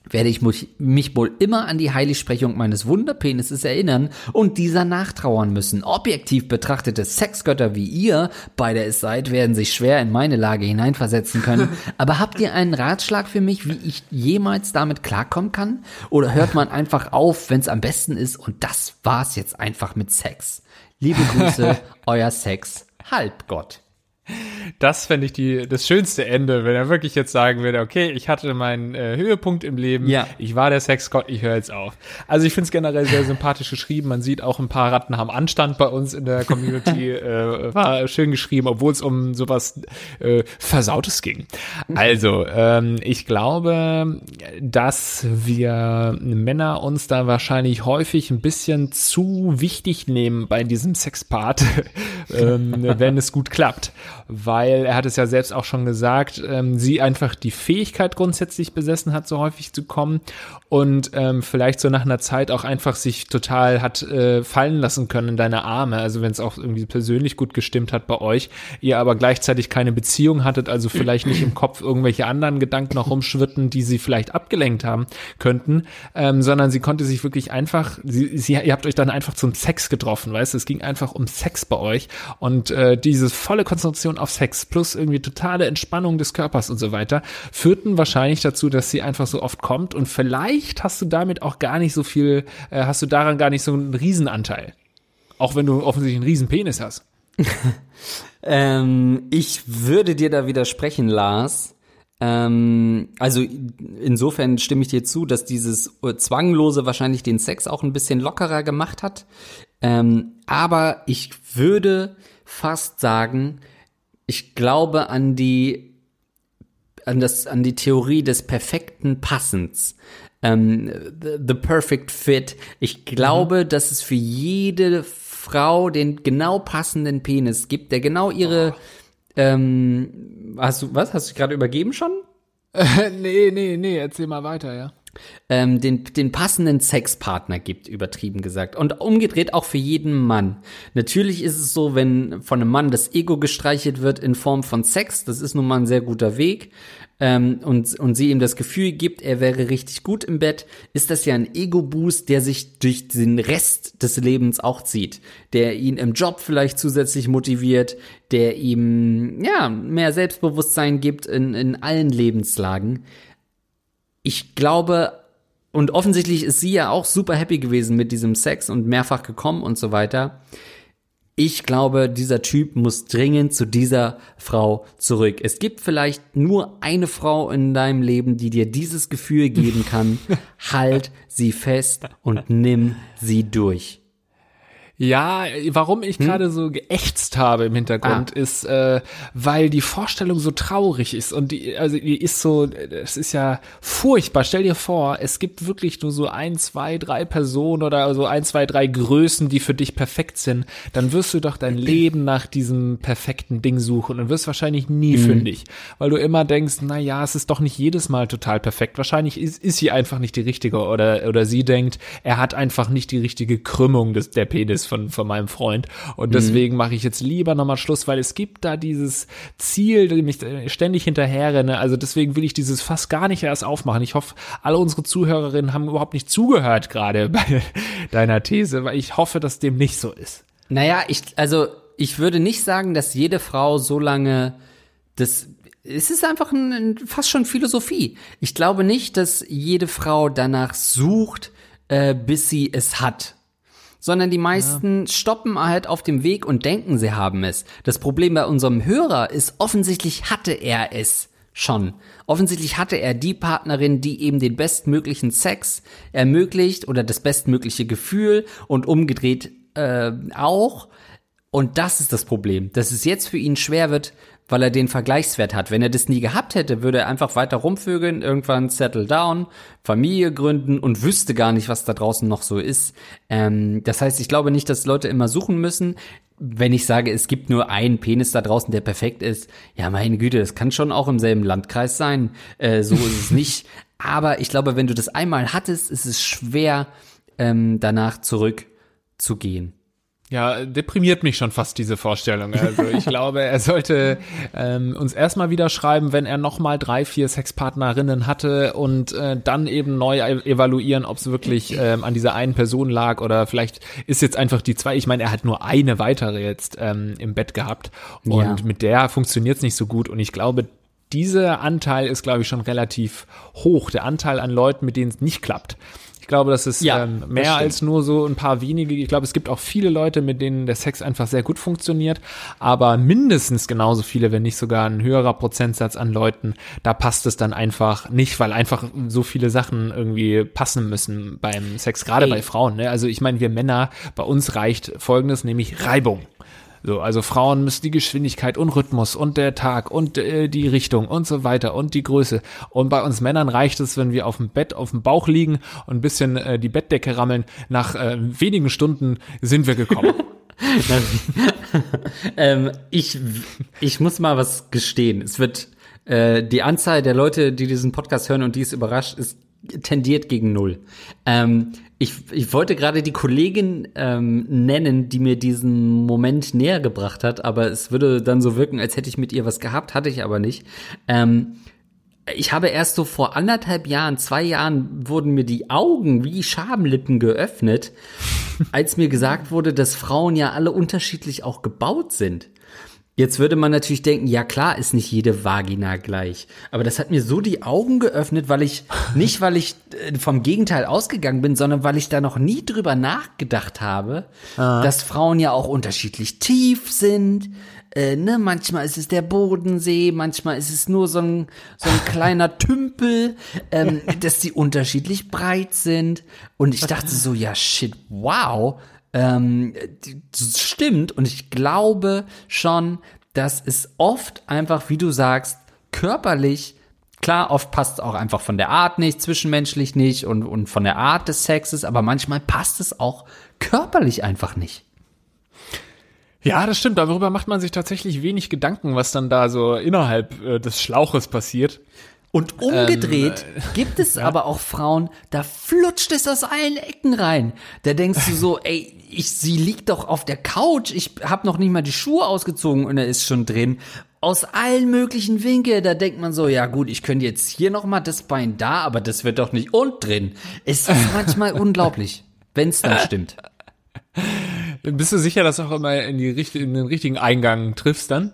werde ich mich wohl immer an die Heiligsprechung meines Wunderpenises erinnern und dieser nachtrauern müssen. Objektiv betrachtete Sexgötter wie ihr, beide es seid, werden sich schwer in meine Lage hineinversetzen können. Aber habt ihr einen Ratschlag für mich, wie ich jemals damit klarkommen kann? Oder hört man einfach auf, wenn es am besten ist und das war's jetzt einfach mit Sex? Liebe Grüße, euer Sex Halbgott.
Das fände ich die, das schönste Ende, wenn er wirklich jetzt sagen würde, okay, ich hatte meinen äh, Höhepunkt im Leben, ja. ich war der Sexgott, ich höre jetzt auf. Also ich finde es generell sehr sympathisch geschrieben. Man sieht auch ein paar Ratten haben Anstand bei uns in der Community. äh, war schön geschrieben, obwohl es um sowas äh, Versautes ging. Also, ähm, ich glaube, dass wir Männer uns da wahrscheinlich häufig ein bisschen zu wichtig nehmen bei diesem Sexpart, ähm, wenn es gut klappt weil er hat es ja selbst auch schon gesagt, ähm, sie einfach die Fähigkeit grundsätzlich besessen hat, so häufig zu kommen und ähm, vielleicht so nach einer Zeit auch einfach sich total hat äh, fallen lassen können in deine Arme. Also wenn es auch irgendwie persönlich gut gestimmt hat bei euch, ihr aber gleichzeitig keine Beziehung hattet, also vielleicht nicht im Kopf irgendwelche anderen Gedanken noch rumschwirrten, die sie vielleicht abgelenkt haben könnten, ähm, sondern sie konnte sich wirklich einfach, sie, sie, ihr habt euch dann einfach zum Sex getroffen, weißt du, es ging einfach um Sex bei euch und äh, diese volle Konzentration Konzentration auf Sex plus irgendwie totale Entspannung des Körpers und so weiter führten wahrscheinlich dazu, dass sie einfach so oft kommt und vielleicht hast du damit auch gar nicht so viel, äh, hast du daran gar nicht so einen Riesenanteil. Auch wenn du offensichtlich einen Riesenpenis hast.
ähm, ich würde dir da widersprechen, Lars. Ähm, also insofern stimme ich dir zu, dass dieses Zwanglose wahrscheinlich den Sex auch ein bisschen lockerer gemacht hat. Ähm, aber ich würde fast sagen, ich glaube an die, an das, an die Theorie des perfekten Passens. ähm, the, the perfect fit. Ich glaube, mhm. dass es für jede Frau den genau passenden Penis gibt, der genau ihre, oh. ähm, hast du, was, hast du gerade übergeben schon?
nee, nee, nee, erzähl mal weiter, ja
ähm, den, den passenden Sexpartner gibt, übertrieben gesagt. Und umgedreht auch für jeden Mann. Natürlich ist es so, wenn von einem Mann das Ego gestreichelt wird in Form von Sex, das ist nun mal ein sehr guter Weg, ähm, und, und sie ihm das Gefühl gibt, er wäre richtig gut im Bett, ist das ja ein Ego-Boost, der sich durch den Rest des Lebens auch zieht, der ihn im Job vielleicht zusätzlich motiviert, der ihm ja mehr Selbstbewusstsein gibt in, in allen Lebenslagen ich glaube, und offensichtlich ist sie ja auch super happy gewesen mit diesem Sex und mehrfach gekommen und so weiter. Ich glaube, dieser Typ muss dringend zu dieser Frau zurück. Es gibt vielleicht nur eine Frau in deinem Leben, die dir dieses Gefühl geben kann. halt sie fest und nimm sie durch.
Ja, warum ich hm? gerade so geächtzt habe im Hintergrund ah. ist, äh, weil die Vorstellung so traurig ist und die, also die ist so, es ist ja furchtbar. Stell dir vor, es gibt wirklich nur so ein, zwei, drei Personen oder so ein, zwei, drei Größen, die für dich perfekt sind. Dann wirst du doch dein Leben nach diesem perfekten Ding suchen und wirst wahrscheinlich nie mhm. fündig, weil du immer denkst, na ja, es ist doch nicht jedes Mal total perfekt. Wahrscheinlich ist, ist sie einfach nicht die richtige oder oder sie denkt, er hat einfach nicht die richtige Krümmung des der Penis von, von meinem Freund. Und mhm. deswegen mhm. mache ich jetzt lieber nochmal Schluss, weil es gibt da dieses Ziel, dem ich ständig hinterherrenne. Also deswegen will ich dieses fast gar nicht erst aufmachen. Ich hoffe, alle unsere Zuhörerinnen haben überhaupt nicht zugehört gerade bei deiner These, weil ich hoffe, dass dem nicht so ist.
Naja, ich, also ich würde nicht sagen, dass jede Frau so lange das es ist einfach ein, fast schon Philosophie. Ich glaube nicht, dass jede Frau danach sucht, äh, bis sie es hat sondern die meisten ja. stoppen halt auf dem Weg und denken, sie haben es. Das Problem bei unserem Hörer ist, offensichtlich hatte er es schon. Offensichtlich hatte er die Partnerin, die eben den bestmöglichen Sex ermöglicht oder das bestmögliche Gefühl und umgedreht äh, auch. Und das ist das Problem, dass es jetzt für ihn schwer wird, weil er den Vergleichswert hat. Wenn er das nie gehabt hätte, würde er einfach weiter rumvögeln, irgendwann settle down, Familie gründen und wüsste gar nicht, was da draußen noch so ist. Ähm, das heißt, ich glaube nicht, dass Leute immer suchen müssen. Wenn ich sage, es gibt nur einen Penis da draußen, der perfekt ist, ja, meine Güte, das kann schon auch im selben Landkreis sein. Äh, so ist es nicht. Aber ich glaube, wenn du das einmal hattest, ist es schwer, ähm, danach zurückzugehen.
Ja, deprimiert mich schon fast diese Vorstellung. Also ich glaube, er sollte ähm, uns erstmal wieder schreiben, wenn er nochmal drei, vier Sexpartnerinnen hatte und äh, dann eben neu evaluieren, ob es wirklich ähm, an dieser einen Person lag oder vielleicht ist jetzt einfach die zwei. Ich meine, er hat nur eine weitere jetzt ähm, im Bett gehabt und ja. mit der funktioniert es nicht so gut und ich glaube, dieser Anteil ist, glaube ich, schon relativ hoch. Der Anteil an Leuten, mit denen es nicht klappt. Ich glaube, das ist ja, ähm, mehr das als nur so ein paar wenige. Ich glaube, es gibt auch viele Leute, mit denen der Sex einfach sehr gut funktioniert, aber mindestens genauso viele, wenn nicht sogar ein höherer Prozentsatz an Leuten, da passt es dann einfach nicht, weil einfach so viele Sachen irgendwie passen müssen beim Sex, gerade bei Frauen. Ne? Also ich meine, wir Männer, bei uns reicht Folgendes, nämlich Reibung. So, also Frauen müssen die Geschwindigkeit und Rhythmus und der Tag und äh, die Richtung und so weiter und die Größe. Und bei uns Männern reicht es, wenn wir auf dem Bett, auf dem Bauch liegen und ein bisschen äh, die Bettdecke rammeln. Nach äh, wenigen Stunden sind wir gekommen.
ähm, ich, ich muss mal was gestehen. Es wird äh, die Anzahl der Leute, die diesen Podcast hören und die es überrascht, ist tendiert gegen null. Ähm, ich, ich wollte gerade die Kollegin ähm, nennen, die mir diesen Moment näher gebracht hat, aber es würde dann so wirken, als hätte ich mit ihr was gehabt, hatte ich aber nicht. Ähm, ich habe erst so vor anderthalb Jahren, zwei Jahren wurden mir die Augen wie Schabenlippen geöffnet, als mir gesagt wurde, dass Frauen ja alle unterschiedlich auch gebaut sind. Jetzt würde man natürlich denken, ja klar ist nicht jede Vagina gleich. Aber das hat mir so die Augen geöffnet, weil ich, nicht weil ich äh, vom Gegenteil ausgegangen bin, sondern weil ich da noch nie drüber nachgedacht habe, ah. dass Frauen ja auch unterschiedlich tief sind. Äh, ne, manchmal ist es der Bodensee, manchmal ist es nur so ein, so ein kleiner Tümpel, ähm, dass die unterschiedlich breit sind. Und ich dachte so, ja shit, wow, ähm, stimmt und ich glaube schon, dass es oft einfach, wie du sagst, körperlich Klar, oft passt es auch einfach von der Art nicht, zwischenmenschlich nicht und, und von der Art des Sexes, aber manchmal passt es auch körperlich einfach nicht.
Ja, das stimmt. Darüber macht man sich tatsächlich wenig Gedanken, was dann da so innerhalb äh, des Schlauches passiert.
Und umgedreht ähm, äh, gibt es ja. aber auch Frauen, da flutscht es aus allen Ecken rein. Da denkst du so, ey, ich, sie liegt doch auf der Couch, ich hab noch nicht mal die Schuhe ausgezogen und er ist schon drin. Aus allen möglichen Winkeln, da denkt man so, ja gut, ich könnte jetzt hier noch mal das Bein da, aber das wird doch nicht und drin. Es ist manchmal unglaublich, wenn es dann stimmt.
Bist du sicher, dass du auch immer in, die, in den richtigen Eingang triffst dann?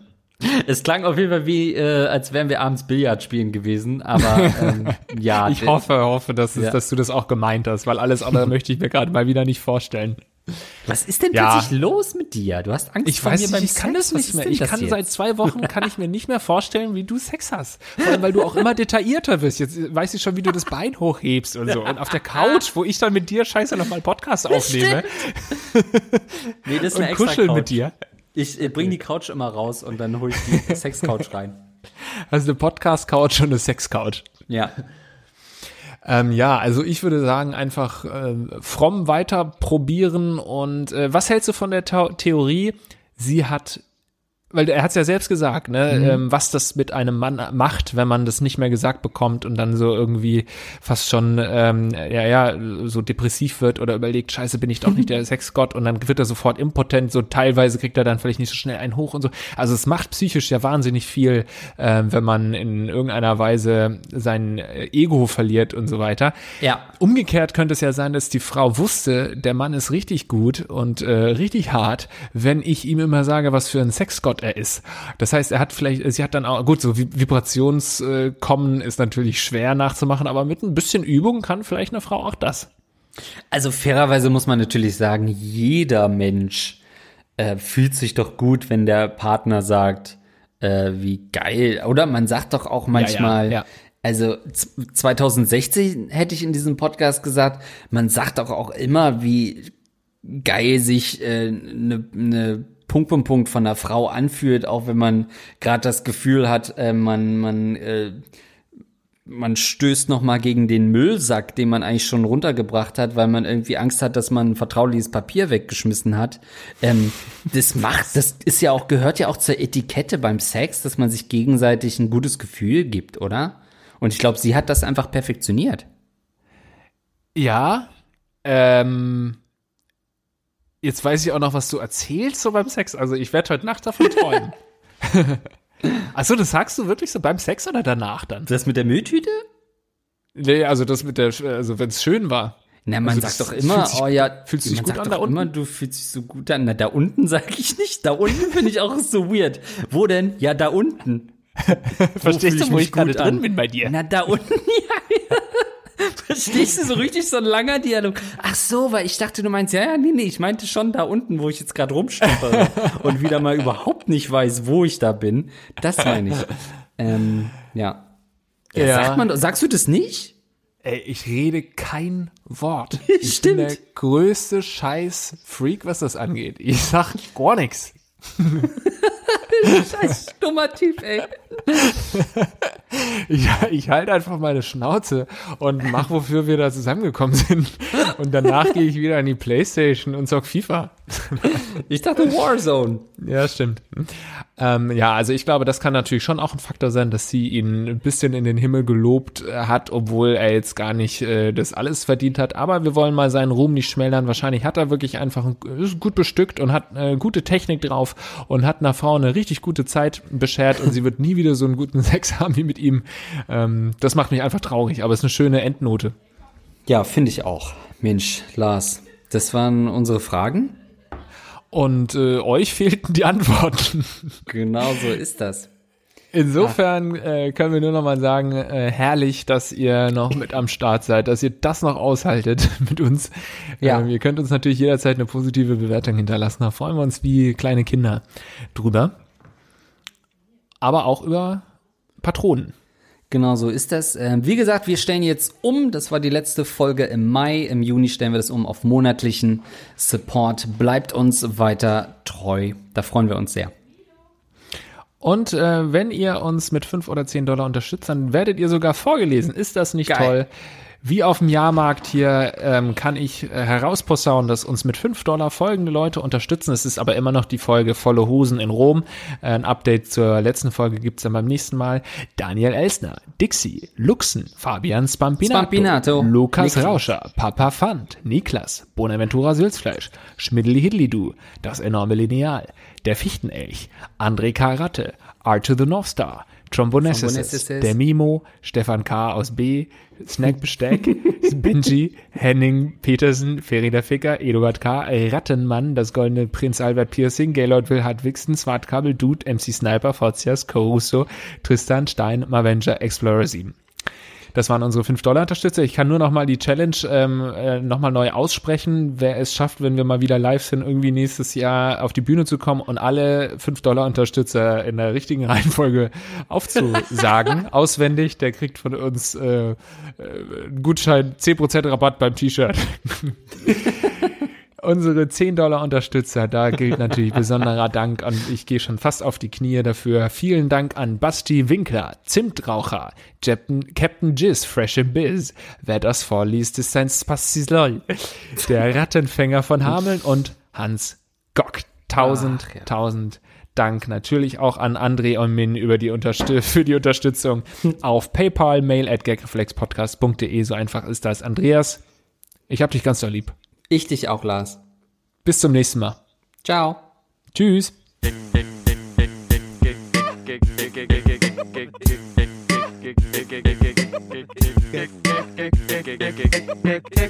Es klang auf jeden Fall wie, äh, als wären wir abends Billard spielen gewesen, aber ähm, ja.
Ich hoffe, hoffe, dass, es, ja. dass du das auch gemeint hast, weil alles andere möchte ich mir gerade mal wieder nicht vorstellen.
Was ist denn ja. plötzlich los mit dir? Du hast Angst
ich vor weiß mir nicht, ich kann das nicht mehr. Ich kann jetzt? seit zwei Wochen kann ich mir nicht mehr vorstellen, wie du Sex hast. Vor allem, weil du auch immer detaillierter wirst. Jetzt weiß ich schon, wie du das Bein hochhebst und so. Und auf der Couch, wo ich dann mit dir scheiße nochmal Podcast aufnehme.
nee, das ist eine und kuscheln mit dir. Ich äh, bring die Couch immer raus und dann hole ich die Sex-Couch rein.
Also eine Podcast-Couch und eine Sex-Couch.
Ja.
Ähm, ja, also ich würde sagen, einfach äh, fromm weiter probieren. Und äh, was hältst du von der The Theorie? Sie hat weil er hat es ja selbst gesagt, ne, mhm. ähm, was das mit einem Mann macht, wenn man das nicht mehr gesagt bekommt und dann so irgendwie fast schon ähm, ja ja so depressiv wird oder überlegt, scheiße, bin ich doch nicht der Sexgott und dann wird er sofort impotent, so teilweise kriegt er dann vielleicht nicht so schnell einen hoch und so. Also es macht psychisch ja wahnsinnig viel, äh, wenn man in irgendeiner Weise sein Ego verliert und so weiter.
Ja.
Umgekehrt könnte es ja sein, dass die Frau wusste, der Mann ist richtig gut und äh, richtig hart, wenn ich ihm immer sage, was für ein Sexgott er ist. Das heißt, er hat vielleicht, sie hat dann auch, gut, so Vibrationskommen ist natürlich schwer nachzumachen, aber mit ein bisschen Übung kann vielleicht eine Frau auch das.
Also fairerweise muss man natürlich sagen, jeder Mensch äh, fühlt sich doch gut, wenn der Partner sagt, äh, wie geil. Oder man sagt doch auch manchmal, ja, ja, ja. Also 2016 hätte ich in diesem Podcast gesagt, man sagt doch auch immer, wie geil sich eine äh, ne, ne Punkt, Punkt, Punkt von der Frau anfühlt, auch wenn man gerade das Gefühl hat, äh, man, man, äh, man stößt noch mal gegen den Müllsack, den man eigentlich schon runtergebracht hat, weil man irgendwie Angst hat, dass man ein vertrauliches Papier weggeschmissen hat. Ähm, das macht, das ist ja auch, gehört ja auch zur Etikette beim Sex, dass man sich gegenseitig ein gutes Gefühl gibt, oder? Und ich glaube, sie hat das einfach perfektioniert.
Ja, ähm, Jetzt weiß ich auch noch, was du erzählst so beim Sex. Also ich werde heute Nacht davon träumen. Achso, das sagst du wirklich so beim Sex oder danach dann?
Das mit der Mülltüte?
Nee, also das mit der, also wenn es schön war.
Na, man also sagt doch immer, sich, oh ja,
fühlst du dich gut an
da unten? Immer, du fühlst dich so gut an. Na, da unten sage ich nicht. Da unten finde ich auch so weird. Wo denn? Ja, da unten.
Verstehst du, wo ich gerade drin bin bei dir?
Na, da unten, ja. Verstehst du so richtig so ein langer Dialog? Ach so, weil ich dachte, du meinst, ja, ja, nee, nee, ich meinte schon da unten, wo ich jetzt gerade rumstolpere und wieder mal überhaupt nicht weiß, wo ich da bin. Das meine ich. Ähm, ja. ja. ja. Sagt man, sagst du das nicht?
Ey, ich rede kein Wort.
Ich Stimmt. bin
der größte Scheiß-Freak, was das angeht. Ich sag gar nichts.
Scheiß stummer Typ, ey.
Ich, ich halte einfach meine Schnauze und mach, wofür wir da zusammengekommen sind. Und danach gehe ich wieder an die Playstation und zock FIFA.
Ich dachte Warzone.
Ja, stimmt. Ähm, ja, also ich glaube, das kann natürlich schon auch ein Faktor sein, dass sie ihn ein bisschen in den Himmel gelobt äh, hat, obwohl er jetzt gar nicht äh, das alles verdient hat. Aber wir wollen mal seinen Ruhm nicht schmälern. Wahrscheinlich hat er wirklich einfach ein, ist gut bestückt und hat äh, gute Technik drauf und hat einer Frau eine richtig gute Zeit beschert und sie wird nie wieder so einen guten Sex haben wie mit ihm. Ähm, das macht mich einfach traurig, aber es ist eine schöne Endnote.
Ja, finde ich auch. Mensch, Lars, das waren unsere Fragen.
Und äh, euch fehlten die Antworten.
Genau so ist das.
Insofern äh, können wir nur noch mal sagen, äh, herrlich, dass ihr noch mit am Start seid, dass ihr das noch aushaltet mit uns. Ja. Ähm, ihr könnt uns natürlich jederzeit eine positive Bewertung hinterlassen. Da freuen wir uns wie kleine Kinder drüber. Aber auch über Patronen.
Genau so ist das. Ähm, wie gesagt, wir stellen jetzt um. Das war die letzte Folge im Mai. Im Juni stellen wir das um auf monatlichen Support. Bleibt uns weiter treu. Da freuen wir uns sehr.
Und äh, wenn ihr uns mit 5 oder 10 Dollar unterstützt, dann werdet ihr sogar vorgelesen. Ist das nicht Geil. toll? Wie auf dem Jahrmarkt hier ähm, kann ich äh, herausposaunen, dass uns mit 5 Dollar folgende Leute unterstützen. Es ist aber immer noch die Folge Volle Hosen in Rom. Äh, ein Update zur letzten Folge gibt's dann beim nächsten Mal. Daniel Elsner, Dixie, Luxen, Fabian Spampinato, Spampinato. Lukas Niklas. Rauscher, Papa Fand, Niklas, Bonaventura Sülzfleisch, Schmiddli Hidlidu, Das enorme Lineal, Der Fichtenelch, André Karatte, Art to the North Star, Trombonessis, der Mimo, Stefan K. aus B, Snack Besteck, Benji, Henning Petersen, Ferida Ficker, Eduard K., Rattenmann, das goldene Prinz Albert Piercing, Gaylord Will Hartwigsen, Smartkabel, Dude, MC Sniper, Forzias, Caruso, Tristan Stein, Mavenger, Explorer 7. Das waren unsere 5-Dollar-Unterstützer. Ich kann nur noch mal die Challenge ähm, äh, noch mal neu aussprechen. Wer es schafft, wenn wir mal wieder live sind, irgendwie nächstes Jahr auf die Bühne zu kommen und alle 5-Dollar-Unterstützer in der richtigen Reihenfolge aufzusagen, auswendig, der kriegt von uns äh, äh, Gutschein 10% Rabatt beim T-Shirt. unsere 10 Dollar Unterstützer, da gilt natürlich besonderer Dank und ich gehe schon fast auf die Knie dafür. Vielen Dank an Basti Winkler, Zimtraucher, Captain, Captain Jizz, Fresh Biz. Wer das vorliest, ist ein Spastilol. Der Rattenfänger von Hameln und Hans Gock. Tausend, Ach, ja. tausend Dank natürlich auch an André und Min über die für die Unterstützung auf PayPal, mail at gagreflexpodcast.de. So einfach ist das. Andreas, ich hab dich ganz so lieb.
Ich dich auch, Lars.
Bis zum nächsten Mal.
Ciao.
Tschüss.